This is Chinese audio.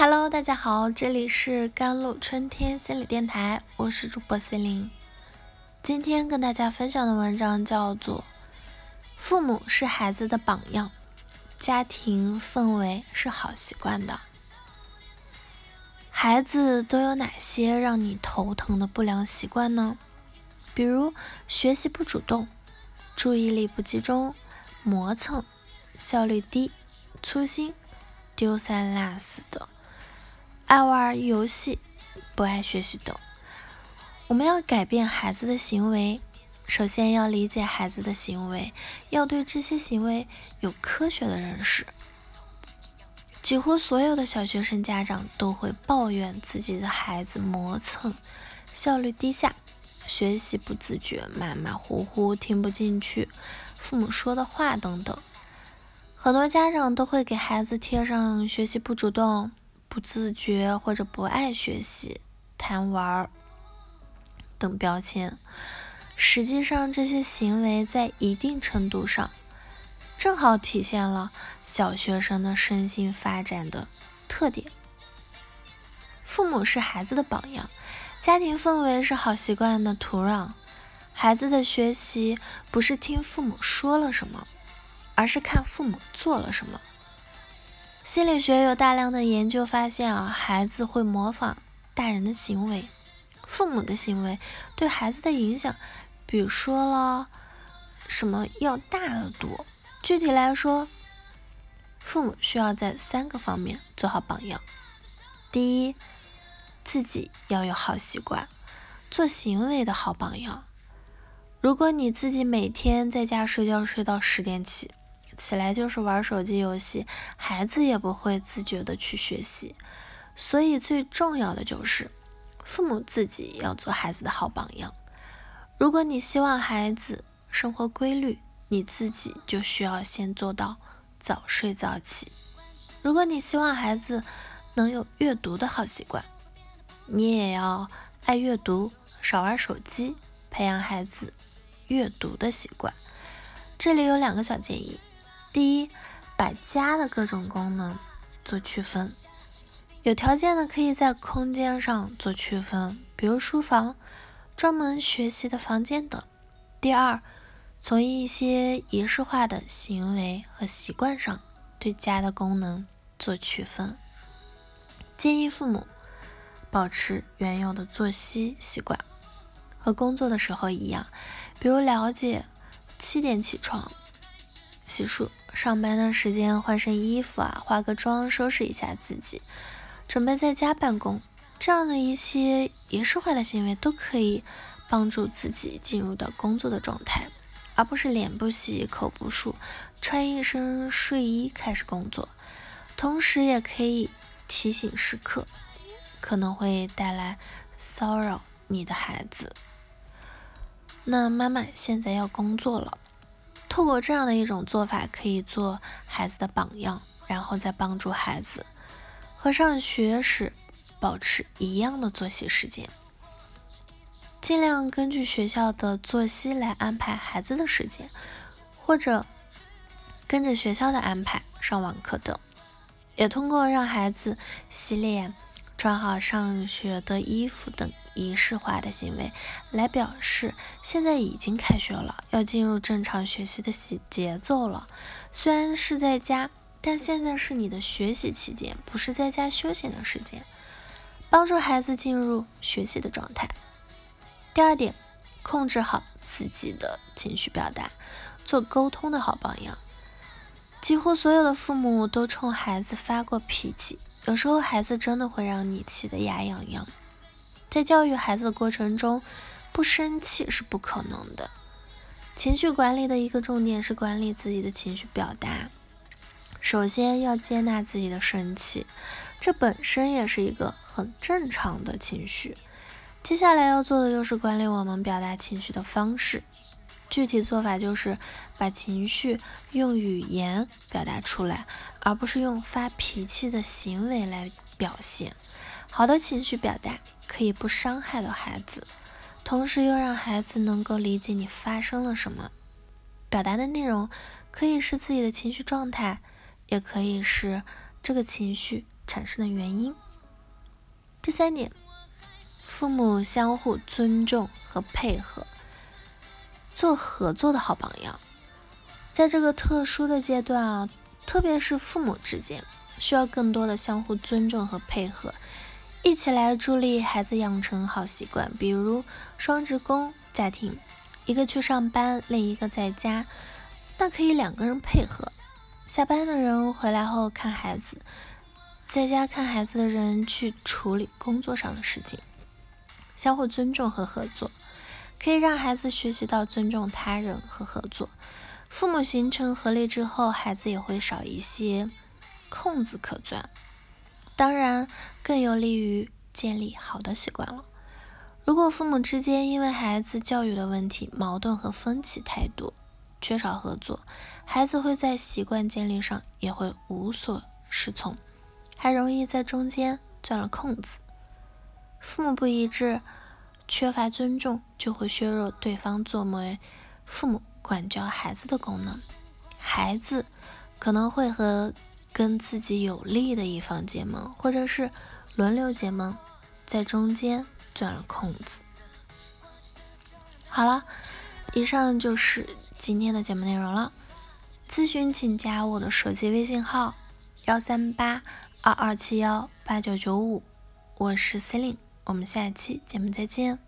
Hello，大家好，这里是甘露春天心理电台，我是主播 C 琳。今天跟大家分享的文章叫做《父母是孩子的榜样，家庭氛围是好习惯的》。孩子都有哪些让你头疼的不良习惯呢？比如学习不主动、注意力不集中、磨蹭、效率低、粗心、丢三落四的。爱玩游戏，不爱学习等。我们要改变孩子的行为，首先要理解孩子的行为，要对这些行为有科学的认识。几乎所有的小学生家长都会抱怨自己的孩子磨蹭、效率低下、学习不自觉、马马虎虎、听不进去父母说的话等等。很多家长都会给孩子贴上学习不主动。不自觉或者不爱学习、贪玩等标签，实际上这些行为在一定程度上正好体现了小学生的身心发展的特点。父母是孩子的榜样，家庭氛围是好习惯的土壤。孩子的学习不是听父母说了什么，而是看父母做了什么。心理学有大量的研究发现啊，孩子会模仿大人的行为，父母的行为对孩子的影响，比如说了什么要大得多。具体来说，父母需要在三个方面做好榜样。第一，自己要有好习惯，做行为的好榜样。如果你自己每天在家睡觉睡到十点起。起来就是玩手机游戏，孩子也不会自觉的去学习，所以最重要的就是父母自己要做孩子的好榜样。如果你希望孩子生活规律，你自己就需要先做到早睡早起。如果你希望孩子能有阅读的好习惯，你也要爱阅读，少玩手机，培养孩子阅读的习惯。这里有两个小建议。第一，把家的各种功能做区分，有条件的可以在空间上做区分，比如书房、专门学习的房间等。第二，从一些仪式化的行为和习惯上对家的功能做区分。建议父母保持原有的作息习惯，和工作的时候一样，比如了解七点起床。洗漱，上班的时间换身衣服啊，化个妆，收拾一下自己，准备在家办公，这样的一些仪式化的行为都可以帮助自己进入到工作的状态，而不是脸不洗，口不漱，穿一身睡衣开始工作。同时也可以提醒时刻，可能会带来骚扰你的孩子。那妈妈现在要工作了。透过这样的一种做法，可以做孩子的榜样，然后再帮助孩子和上学时保持一样的作息时间，尽量根据学校的作息来安排孩子的时间，或者跟着学校的安排上网课等，也通过让孩子洗脸、穿好上学的衣服等。仪式化的行为来表示现在已经开学了，要进入正常学习的节节奏了。虽然是在家，但现在是你的学习期间，不是在家休闲的时间。帮助孩子进入学习的状态。第二点，控制好自己的情绪表达，做沟通的好榜样。几乎所有的父母都冲孩子发过脾气，有时候孩子真的会让你气得牙痒痒。在教育孩子的过程中，不生气是不可能的。情绪管理的一个重点是管理自己的情绪表达。首先要接纳自己的生气，这本身也是一个很正常的情绪。接下来要做的就是管理我们表达情绪的方式。具体做法就是把情绪用语言表达出来，而不是用发脾气的行为来表现。好的情绪表达。可以不伤害到孩子，同时又让孩子能够理解你发生了什么。表达的内容可以是自己的情绪状态，也可以是这个情绪产生的原因。第三点，父母相互尊重和配合，做合作的好榜样。在这个特殊的阶段啊，特别是父母之间，需要更多的相互尊重和配合，一起来助力孩子养成好习惯。比如双职工家庭，一个去上班，另一个在家，那可以两个人配合。下班的人回来后看孩子。在家看孩子的人去处理工作上的事情，相互尊重和合作，可以让孩子学习到尊重他人和合作。父母形成合力之后，孩子也会少一些空子可钻，当然更有利于建立好的习惯了。如果父母之间因为孩子教育的问题矛盾和分歧太多，缺少合作，孩子会在习惯建立上也会无所适从。还容易在中间钻了空子，父母不一致，缺乏尊重，就会削弱对方作为父母管教孩子的功能，孩子可能会和跟自己有利的一方结盟，或者是轮流结盟，在中间钻了空子。好了，以上就是今天的节目内容了，咨询请加我的手机微信号幺三八。二二七幺八九九五，我是 Celine，我们下期节目再见。